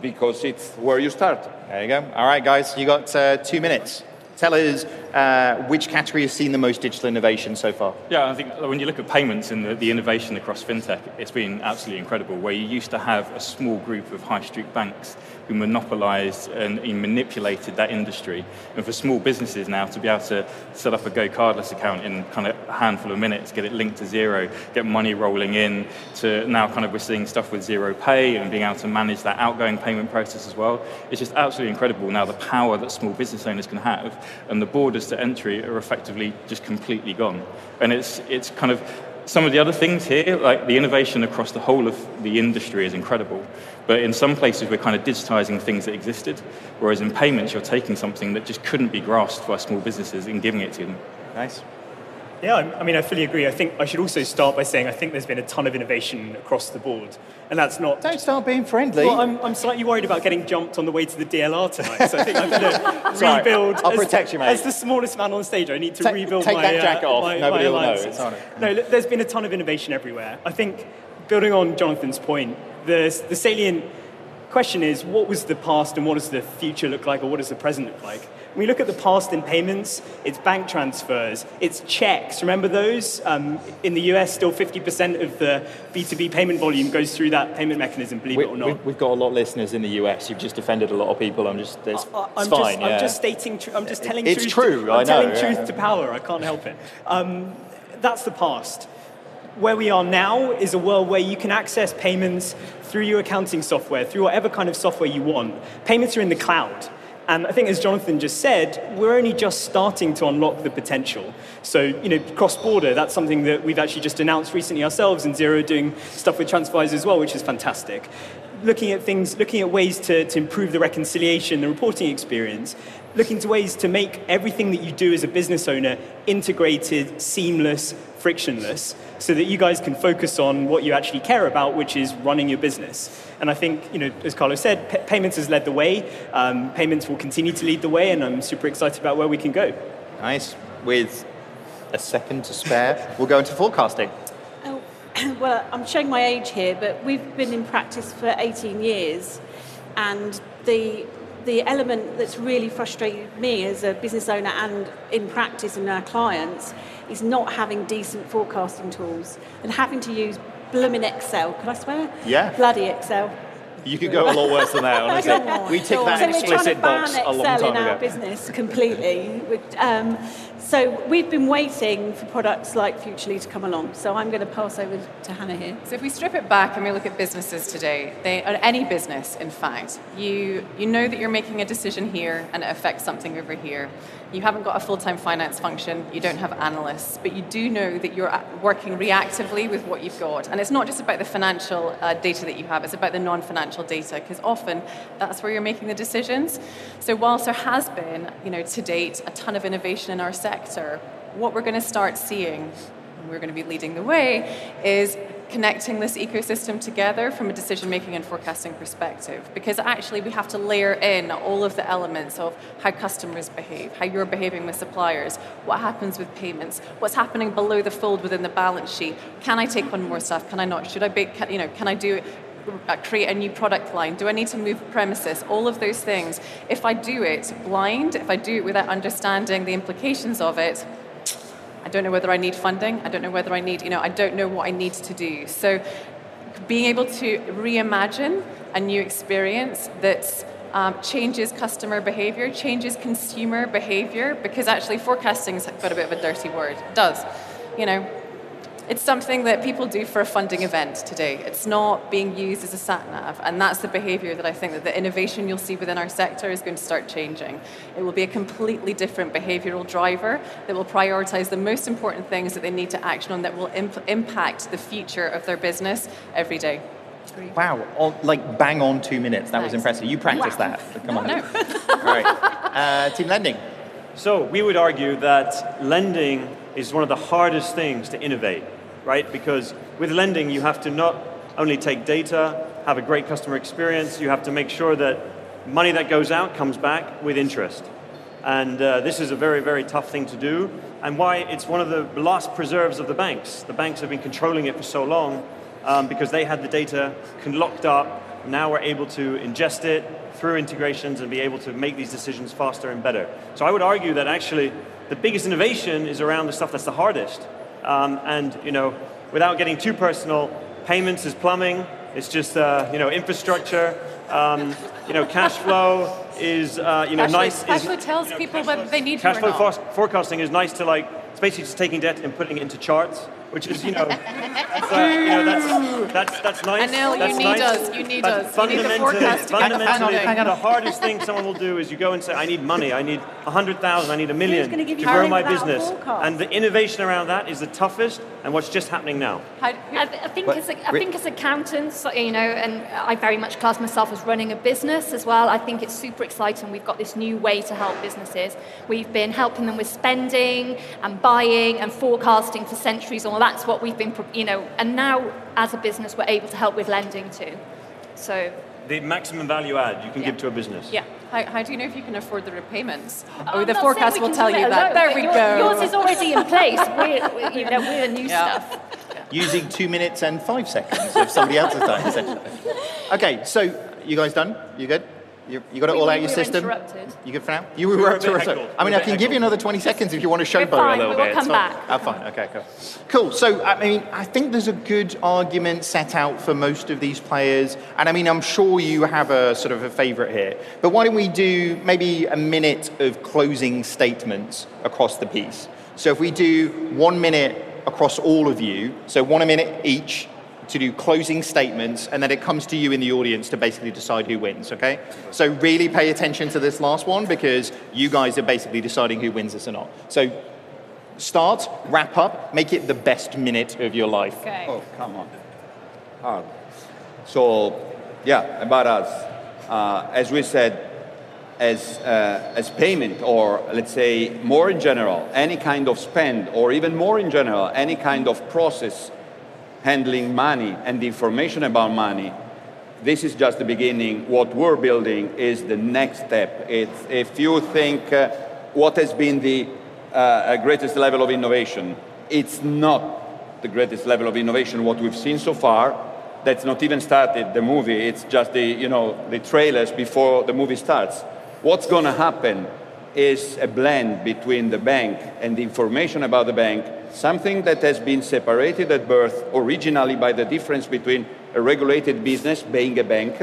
because it's where you start. There you go. All right, guys, you got uh, two minutes. Tell us uh, which category has seen the most digital innovation so far. Yeah, I think when you look at payments and the, the innovation across fintech, it's been absolutely incredible. Where you used to have a small group of high street banks who monopolized and manipulated that industry, and for small businesses now to be able to set up a GoCardless account in kind of a handful of minutes, get it linked to Xero, get money rolling in, to now kind of we're seeing stuff with Xero Pay and being able to manage that outgoing payment process as well. It's just absolutely incredible now the power that small business owners can have, and the borders to entry are effectively just completely gone. And it's it's kind of some of the other things here, like the innovation across the whole of the industry is incredible. But in some places, we're kind of digitizing things that existed, whereas in payments, you're taking something that just couldn't be grasped by small businesses and giving it to them. Nice. Yeah, I I mean, I fully agree. I think I should also start by saying I think there's been a ton of innovation across the board, and that's not. Don't start being friendly. Well, I'm, I'm slightly worried about getting jumped on the way to the DLR tonight, so I think I'm going to rebuild. I'll as- protect you, mate. As the smallest man on stage, I need to Take- rebuild take my. that jacket uh, off. my- Nobody my will know. It's. No, there's been a ton of innovation everywhere. I think, building on Jonathan's point, the, the salient question is what was the past and what does the future look like, or what does the present look like? When we look at the past in payments, it's bank transfers, it's checks. Remember those? Um, in the US, still 50% of the B2B payment volume goes through that payment mechanism, believe We, it or not. we, have got a lot of listeners in the US. You've just offended a lot of people. I'm just, it's, I- I'm fine. just, yeah. I'm just stating. Tr- I'm just telling It's truth. true, I'm I know, telling yeah. truth to power. I can't help it. Um, that's the past. Where we are now is a world where you can access payments through your accounting software, through whatever kind of software you want. Payments are in the cloud. And I think, as Jonathan just said, we're only just starting to unlock the potential. So, you know, cross-border, that's something that we've actually just announced recently ourselves, and Xero doing stuff with TransferWise as well, which is fantastic looking at things, looking at ways to, to improve the reconciliation, the reporting experience, looking to ways to make everything that you do as a business owner integrated, seamless, frictionless, so that you guys can focus on what you actually care about, which is running your business. And I think, you know, as Carlos said, p- payments has led the way. Um, payments will continue to lead the way, and I'm super excited about where we can go. Nice. With a second to spare, we'll go into forecasting. well, I'm showing my age here, but we've been in practice for 18 years, and the the element that's really frustrated me as a business owner and in practice and our clients is not having decent forecasting tools and having to use blooming Excel. Can I swear? Yeah. Bloody Excel. You could go a lot worse than that, honestly. we ticked that so explicit box a long Excel time in our business completely. Um, so we've been waiting for products like FUTRLI to come along. So I'm going to pass over to Hannah here. So if we strip it back and we look at businesses today, they, any business, in fact, you you know that you're making a decision here and it affects something over here. You haven't got a full-time finance function, you don't have analysts, but you do know that you're working reactively with what you've got. And it's not just about the financial uh, data that you have; it's about the non-financial data, because often that's where you're making the decisions. So whilst there has been, you know, to date, a ton of innovation in our sector, what we're going to start seeing and we're going to be leading the way, is connecting this ecosystem together from a decision making and forecasting perspective. Because actually, we have to layer in all of the elements of how customers behave, how you're behaving with suppliers, what happens with payments, what's happening below the fold within the balance sheet. Can I take on more stuff? Can I not? Should I be, you know, can I do create a new product line? Do I need to move premises? All of those things. If I do it blind, if I do it without understanding the implications of it, I don't know whether I need funding. I don't know whether I need, you know, I don't know what I need to do. So being able to reimagine a new experience that um, changes customer behavior, changes consumer behavior, because actually forecasting's got a bit of a dirty word. It does. You know, it's something that people do for a funding event today. It's not being used as a sat nav, and that's the behavior that I think that the innovation you'll see within our sector is going to start changing. It will be a completely different behavioral driver that will prioritize the most important things that they need to action on that will imp- impact the future of their business every day. Wow, on, like bang on two minutes. That was impressive. You practiced Wow. that. Come on. No. All right. Uh, team lending. So we would argue that lending is one of the hardest things to innovate, right? Because with lending, you have to not only take data, have a great customer experience, you have to make sure that money that goes out comes back with interest. And uh, this is a very, very tough thing to do, and why it's one of the last preserves of the banks. The banks have been controlling it for so long um, because they had the data locked up. Now we're able to ingest it through integrations and be able to make these decisions faster and better. So I would argue that actually the biggest innovation is around the stuff that's the hardest. Um, and you know, without getting too personal, payments is plumbing. It's just uh, you know infrastructure. Um, you know, cash flow is uh, you know Cash nice. cash flow tells people whether they need Cash you flow for- forecasting is nice to like. It's basically just taking debt and putting it into charts, which is you know, that's, uh, you know that's, that's that's nice. Anil, you that's need nice. us, you need But us. You need the fundamentally- Hang on, Fundamentally, hang on, the hardest thing someone will do is you go and say, "I need money. I need a hundred thousand. I need a million gonna give to you grow my business." And the innovation around that is the toughest, and what's just happening now. I, I think But as I Ri- think as accountants, you know, and I very much class myself as running a business as well. I think it's super exciting. We've got this new way to help businesses. We've been helping them with spending and buying and forecasting for centuries, and that's what we've been, you know. And now, as a business, we're able to help with lending too. So The maximum value add you can give to a business. yeah. How, how do you know if you can afford the repayments? I'm Oh, the forecast will tell you that. alone, There we your- go. Yours is already in place. We're, we- you know, we're new Yeah. stuff. Using two minutes and five seconds of somebody else's time, essentially. Okay, so you guys done? You good? You, you got it We- all we out your were system? interrupted. You good for now? You were, were a interrupted. I mean, We I can give you another 20 seconds if you want to showboat fine, a little we will bit. come It's fine. back. Oh, fine. Okay, cool. Cool. So, I mean, I think there's a good argument set out for most of these players. And I mean, I'm sure you have a sort of a favorite here. But why don't we do maybe a minute of closing statements across the piece? So if we do one minute across all of you, so one a minute each to do closing statements, and then it comes to you in the audience to basically decide who wins, okay? So really pay attention to this last one because you guys are basically deciding who wins this or not. So start, wrap up, make it the best minute of your life. Okay. Oh, come on. Hard. So, yeah, about us. Uh, as we said, as, uh, as payment, or let's say more in general, any kind of spend, or even more in general, any kind of process handling money and information about money, this is just the beginning. What we're building is the next step. It's, if you think uh, what has been the uh, greatest level of innovation, it's not the greatest level of innovation what we've seen so far. That's not even started the movie. It's just the you know the trailers before the movie starts. What's going to happen is a blend between the bank and the information about the bank, something that has been separated at birth originally by the difference between a regulated business, being a bank,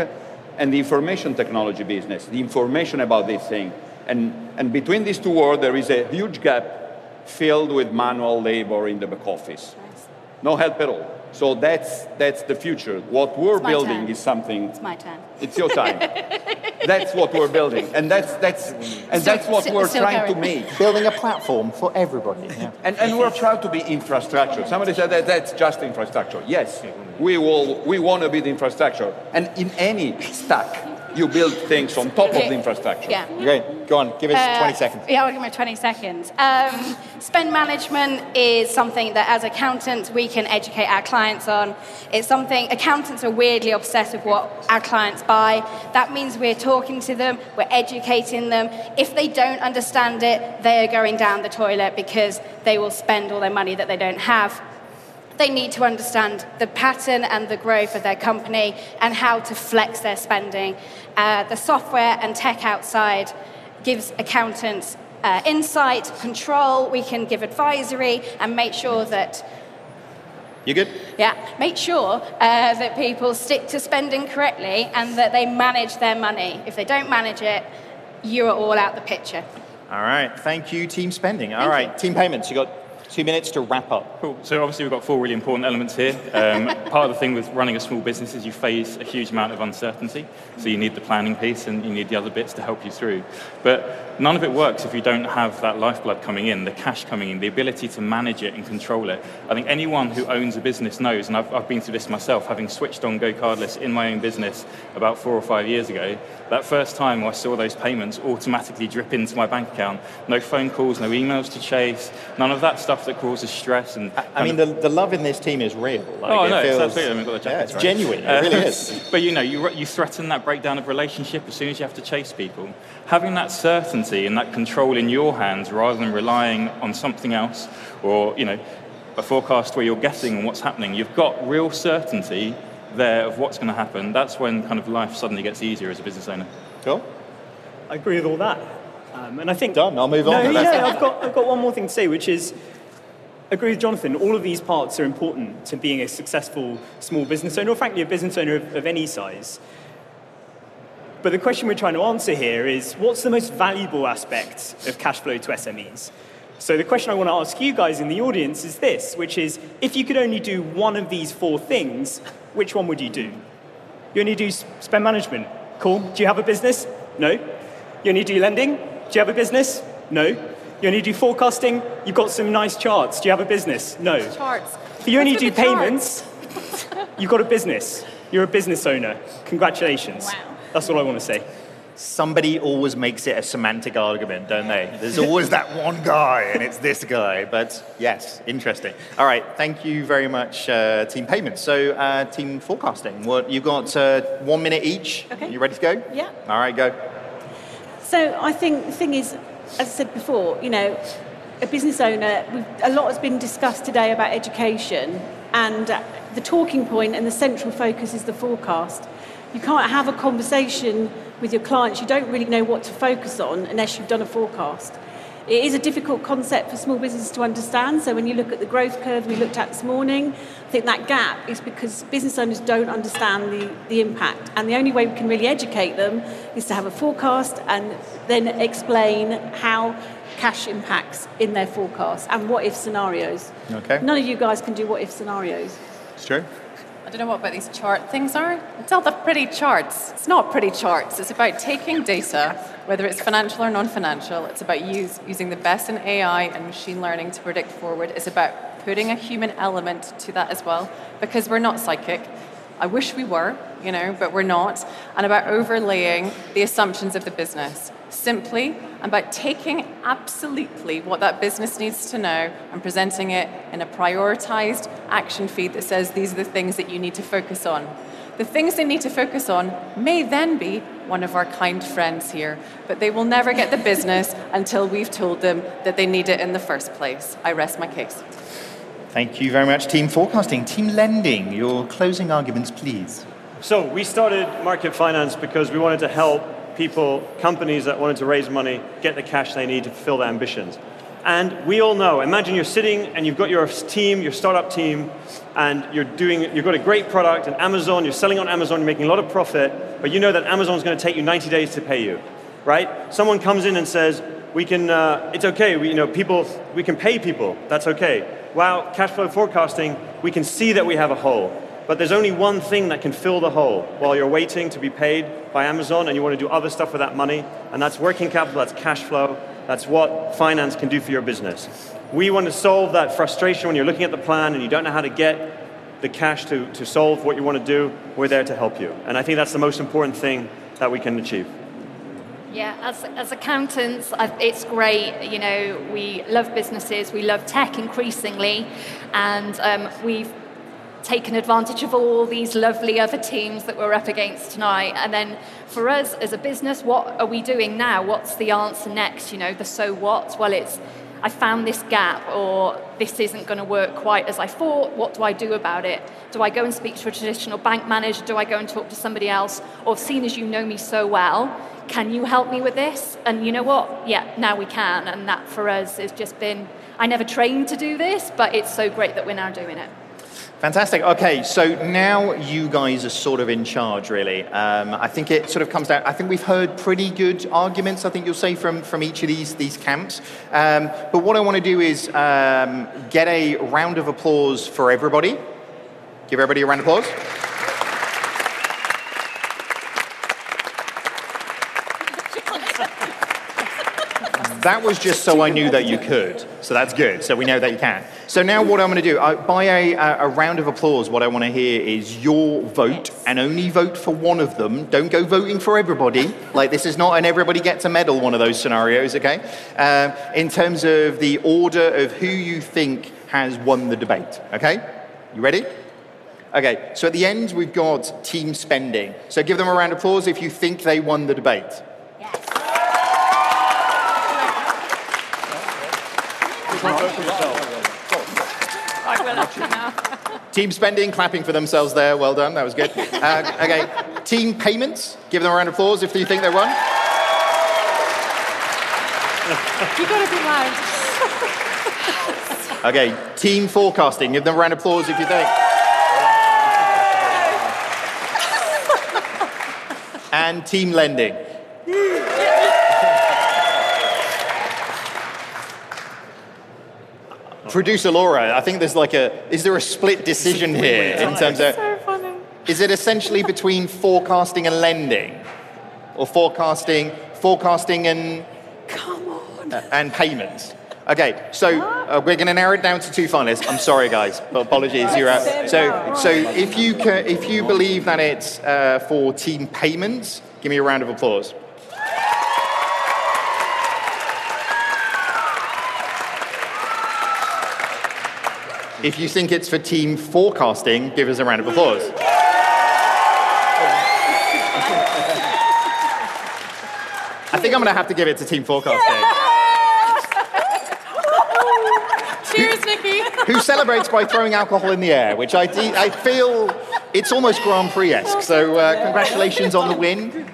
and the information technology business, the information about this thing. And, and between these two worlds, there is a huge gap filled with manual labor in the back office. No help at all. So that's, that's the future. What we're It's my building turn. is something It's my turn. it's your time. that's what we're building, and that's that's and that's what Still- we're still trying to make. Building a platform for everybody. Yeah. And, and we're proud to be infrastructure. Somebody said that that's just infrastructure. Yes, we will. We want to be the infrastructure, and in any stack, you build things on top of the infrastructure. Yeah. Great. Go on, give us Uh, 20 seconds. Yeah, I'll give me 20 seconds. Um, spend management is something that as accountants we can educate our clients on. It's something, accountants are weirdly obsessed with what our clients buy. That means we're talking to them, we're educating them. If they don't understand it, they are going down the toilet because they will spend all their money that they don't have they need to understand the pattern and the growth of their company and how to flex their spending. Uh, the software and tech outside gives accountants uh, insight, control. We can give advisory and make sure that You good? yeah, make sure uh, that people stick to spending correctly and that they manage their money. If they don't manage it, you are all out the picture. All right. Thank you, team spending. All Thank right, team payments. You got two minutes to wrap up. Cool. So obviously we've got four really important elements here. Um, part of the thing with running a small business is you face a huge amount of uncertainty. So you need the planning piece and you need the other bits to help you through. But none of it works if you don't have that lifeblood coming in, the cash coming in, the ability to manage it and control it. I think anyone who owns a business knows, and I've, I've been through this myself, having switched on GoCardless in my own business about four or five years ago, that first time I saw those payments automatically drip into my bank account. No phone calls, no emails to chase, none of that stuff that causes stress. And I mean, the, the love in this team is real. Like, oh, it no, it's feels- absolutely. I mean, we've got the yeah, jackets, it's right? genuine. It Uh, really is. But you know, you, you threaten that breakdown of relationship as soon as you have to chase people. Having that certainty and that control in your hands rather than relying on something else or, you know, a forecast where you're guessing on what's happening, you've got real certainty there of what's going to happen. That's when kind of life suddenly gets easier as a business owner. Cool. I agree with all that. Um, and I think done. I'll move on. to yeah. I've got I've got one more thing to say, which is agree with Jonathan. All of these parts are important to being a successful small business owner, or frankly, a business owner of, of any size. But the question we're trying to answer here is what's the most valuable aspect of cash flow to SMEs? So the question I want to ask you guys in the audience is this, which is if you could only do one of these four things, which one would you do? You only do spend management. Cool. Do you have a business? No. You only do lending? Do you have a business? No. You only do forecasting? You've got some nice charts. Do you have a business? No. Charts. If you only do with the charts? payments, you've got a business. You're a business owner. Congratulations. Wow. That's all I want to say. Somebody always makes it a semantic argument, don't they? There's always that one guy, and it's this guy. But yes, interesting. All right, thank you very much, uh, Team Payments. So, uh, Team Forecasting, what you've got uh, one minute each. Okay. You ready to go? Yeah. All right, go. So I think the thing is, as I said before, you know, a business owner, a lot has been discussed today about education, and uh, the talking point and the central focus is the forecast. You can't have a conversation with your clients, you don't really know what to focus on unless you've done a forecast. It is a difficult concept for small businesses to understand. So when you look at the growth curve we looked at this morning, I think that gap is because business owners don't understand the, the impact. And the only way we can really educate them is to have a forecast and then explain how cash impacts in their forecast and what if scenarios. Okay. None of you guys can do what if scenarios. It's true. I don't know what about these chart things are. It's all the pretty charts. It's not pretty charts. It's about taking data, whether it's financial or non-financial. It's about use, using the best in AI and machine learning to predict forward. It's about putting a human element to that as well, because we're not psychic. I wish we were, you know, but we're not. And about overlaying the assumptions of the business. Simply about taking absolutely what that business needs to know and presenting it in a prioritized action feed that says these are the things that you need to focus on. The things they need to focus on may then be one of our kind friends here, but they will never get the business until we've told them that they need it in the first place. I rest my case. Thank you very much, Team Forecasting. Team Lending, your closing arguments, please. So we started MarketFinance because we wanted to help people, companies that wanted to raise money, get the cash they need to fulfill their ambitions. And we all know, imagine you're sitting and you've got your team, your startup team, and you're doing, you've got a great product, and Amazon, you're selling on Amazon, you're making a lot of profit, but you know that Amazon's going to take you 90 days to pay you, right? Someone comes in and says, we can, uh, it's okay, we, you know, people, we can pay people, that's okay. Wow, cash flow forecasting, we can see that we have a hole. But there's only one thing that can fill the hole while you're waiting to be paid by Amazon and you want to do other stuff with that money, and that's working capital, that's cash flow, that's what finance can do for your business. We want to solve that frustration when you're looking at the plan and you don't know how to get the cash to, to solve what you want to do. We're there to help you. And I think that's the most important thing that we can achieve. Yeah, as, as accountants, it's great. You know, we love businesses, we love tech increasingly, and um, we've taken advantage of all these lovely other teams that we're up against tonight. And then for us as a business, what are we doing now? What's the answer next? You know, the so what? Well, it's I found this gap or this isn't going to work quite as I thought. What do I do about it? Do I go and speak to a traditional bank manager? Do I go and talk to somebody else? Or seeing as you know me so well, can you help me with this? And you know what? Yeah, now we can. And that for us has just been, I never trained to do this, but it's so great that we're now doing it. Fantastic. Okay, so now you guys are sort of in charge, really. Um, I think it sort of comes down. I think we've heard pretty good arguments. I think you'll say from from each of these these camps. Um, but what I want to do is um, get a round of applause for everybody. Give everybody a round of applause. That was just so I knew that you could. So that's good. So we know that you can. So now what I'm going to do, uh, by a, a round of applause, what I want to hear is your vote and only vote for one of them. Don't go voting for everybody. Like this is not an everybody gets a medal one of those scenarios, okay? Uh, in terms of the order of who you think has won the debate, okay? You ready? Okay, so at the end we've got team spending. So give them a round of applause if you think they won the debate. I will actually now. Team spending, clapping for themselves there. Well done, that was good. Uh, okay, team payments. Give them a round of applause if you think they won. You gotta be loud. Okay, team forecasting. Give them a round of applause if you think. and team lending. Producer Laura, I think there's like a, is there a split decision here in terms of, So funny. is it essentially between forecasting and lending? Or forecasting, forecasting and, Come on. uh, and payments? Okay, so uh, we're going to narrow it down to two finalists. I'm sorry, guys, but apologies, you're out. So, so if you ca if you believe that it's uh, for team payments, give me a round of applause. If you think it's for team forecasting, give us a round of applause. I think I'm going to have to give it to team forecasting. Cheers, Nikki. who celebrates by throwing alcohol in the air, which I, de- I feel it's almost Grand Prix-esque. So uh, congratulations on the win.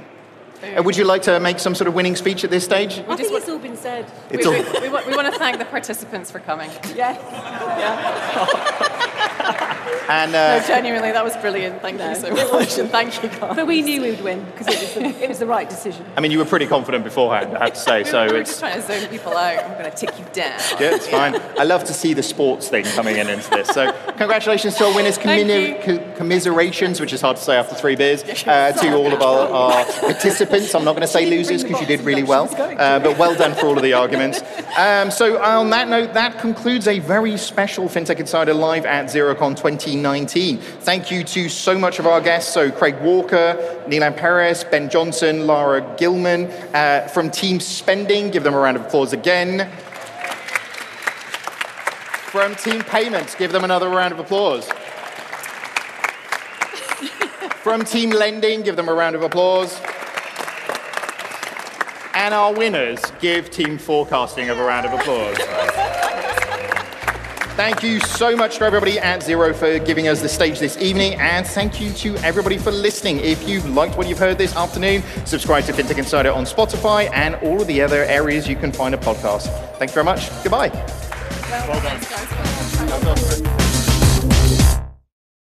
Uh, would you like to make some sort of winning speech at this stage? I think it's all been said. We, all- we, we, want, we want to thank the participants for coming. Yeah. Yeah. And uh, no, genuinely, that was brilliant. Thank you so much, and thank you, guys. But we knew we would win because it was the, it was the right decision. I mean, you were pretty confident beforehand, I have to say. we, So we were it's just trying to zone people out. I'm going to tick you down. yeah, it's fine. I love to see the sports thing coming in into this. So congratulations to our winners. Thank Commini- co- commiserations, which is hard to say after three beers, uh, to all of our, our participants. I'm not going to say losers because you did really well, uh, but well done for all of the arguments. Um, so on that note, that concludes a very special FinTech Insider Live at Xerocon 2019. Thank you to so much of our guests. So Craig Walker, Nilan Peiris, Ben Johnson, Lara Gilman uh, from Team Spending. Give them a round of applause again. From Team Payments, give them another round of applause. From Team Lending, give them a round of applause. And our winners, give Team Forecasting a round of applause. Thank you so much to everybody at Xero for giving us the stage this evening, and thank you to everybody for listening. If you've liked what you've heard this afternoon, subscribe to FinTech Insider on Spotify and all of the other areas you can find a podcast. Thank you very much. Goodbye. Well, done. Thanks, guys.